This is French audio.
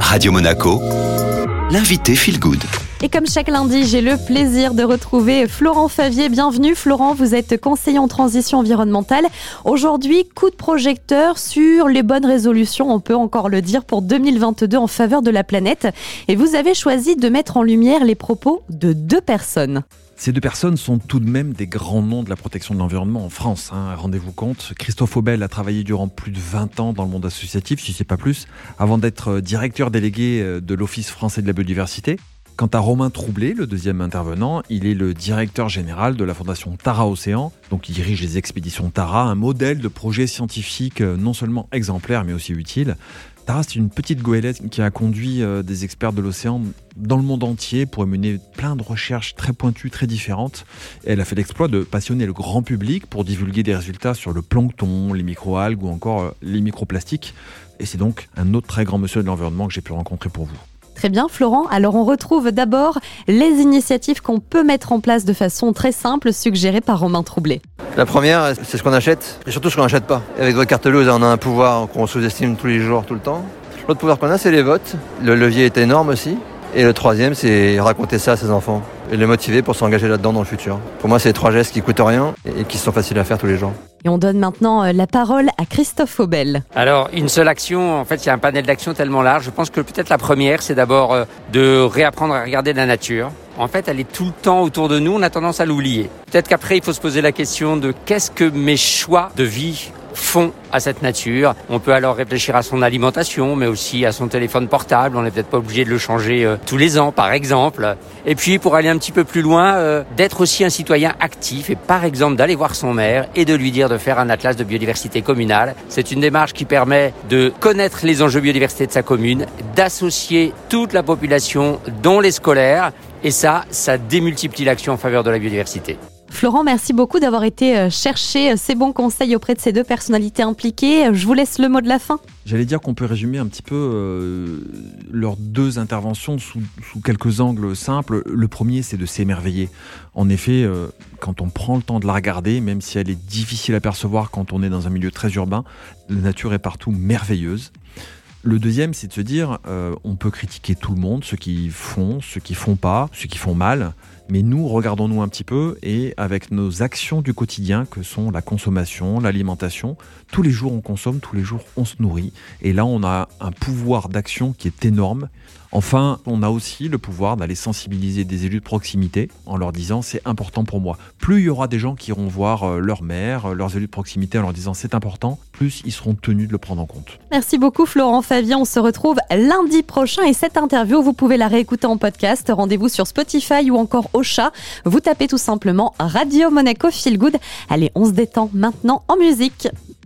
Radio Monaco, l'invité Feel Good. Et comme chaque lundi, j'ai le plaisir de retrouver Florent Favier. Bienvenue Florent, vous êtes conseiller en transition environnementale. Aujourd'hui, coup de projecteur sur les bonnes résolutions, on peut encore le dire, pour 2022 en faveur de la planète. Et vous avez choisi de mettre en lumière les propos de deux personnes. Ces deux personnes sont tout de même des grands noms de la protection de l'environnement en France. Hein. Rendez-vous compte, Christophe Aubel a travaillé durant plus de 20 ans dans le monde associatif, si c'est pas plus, avant d'être directeur délégué euh, de l'Office français de la biodiversité. Quant à Romain Troublé, le deuxième intervenant, il est le directeur général de la fondation Tara Océan, donc il dirige les expéditions Tara, un modèle de projet scientifique euh, non seulement exemplaire mais aussi utile. Tara, c'est une petite goélette qui a conduit euh, des experts de l'océan dans le monde entier pour mener plein de recherches très pointues, très différentes. elle a fait l'exploit de passionner le grand public pour divulguer des résultats sur le plancton, les microalgues ou encore euh, les microplastiques. Et c'est donc un autre très grand monsieur de l'environnement que j'ai pu rencontrer pour vous. Très bien, Florent. Alors on retrouve d'abord les initiatives qu'on peut mettre en place de façon très simple, suggérées par Romain Troublé. La première, c'est ce qu'on achète, et surtout ce qu'on n'achète pas. avec votre carte bleue, on a un pouvoir qu'on sous-estime tous les jours, tout le temps. L'autre pouvoir qu'on a, c'est les votes. Le levier est énorme aussi. Et le troisième, c'est raconter ça à ses enfants et le motiver pour s'engager là-dedans dans le futur. Pour moi, c'est les trois gestes qui coûtent rien et qui sont faciles à faire tous les jours. Et on donne maintenant euh, la parole à Christophe Faubel. Alors, une seule action, en fait, il y a un panel d'actions tellement large. Je pense que peut-être la première, c'est d'abord euh, de réapprendre à regarder la nature. En fait, elle est tout le temps autour de nous, on a tendance à l'oublier. Peut-être qu'après, il faut se poser la question de qu'est-ce que mes choix de vie font à cette nature. On peut alors réfléchir à son alimentation, mais aussi à son téléphone portable. On n'est peut-être pas obligé de le changer euh, tous les ans, par exemple. Et puis, pour aller un petit peu plus loin, euh, d'être aussi un citoyen actif et par exemple d'aller voir son maire et de lui dire de faire un atlas de biodiversité communale. C'est une démarche qui permet de connaître les enjeux biodiversité de sa commune, d'associer toute la population, dont les scolaires, et ça, ça démultiplie l'action en faveur de la biodiversité. Florent, merci beaucoup d'avoir été euh, chercher euh, ces bons conseils auprès de ces deux personnalités impliquées. Je vous laisse le mot de la fin. J'allais dire qu'on peut résumer un petit peu euh, leurs deux interventions sous, quelques angles simples. Le premier, c'est de s'émerveiller. En effet, quand on prend le temps de la regarder, même si elle est difficile à percevoir quand on est dans un milieu très urbain, la nature est partout merveilleuse. Le deuxième, c'est de se dire, on peut critiquer tout le monde, ceux qui font, ceux qui font pas, ceux qui font mal. Mais nous, regardons-nous un petit peu et avec nos actions du quotidien que sont la consommation, l'alimentation, tous les jours on consomme, tous les jours on se nourrit. Et là, on a un pouvoir d'action qui est énorme. Enfin, on a aussi le pouvoir d'aller sensibiliser des élus de proximité en leur disant c'est important pour moi. Plus il y aura des gens qui iront voir euh, leur maire, euh, leurs élus de proximité en leur disant c'est important, plus ils seront tenus de le prendre en compte. Merci beaucoup Florent Fabien. On se retrouve lundi prochain et cette interview, vous pouvez la réécouter en podcast. Rendez-vous sur Spotify ou encore au chat. Vous tapez tout simplement Radio Monaco Feel Good. Allez, on se détend maintenant en musique.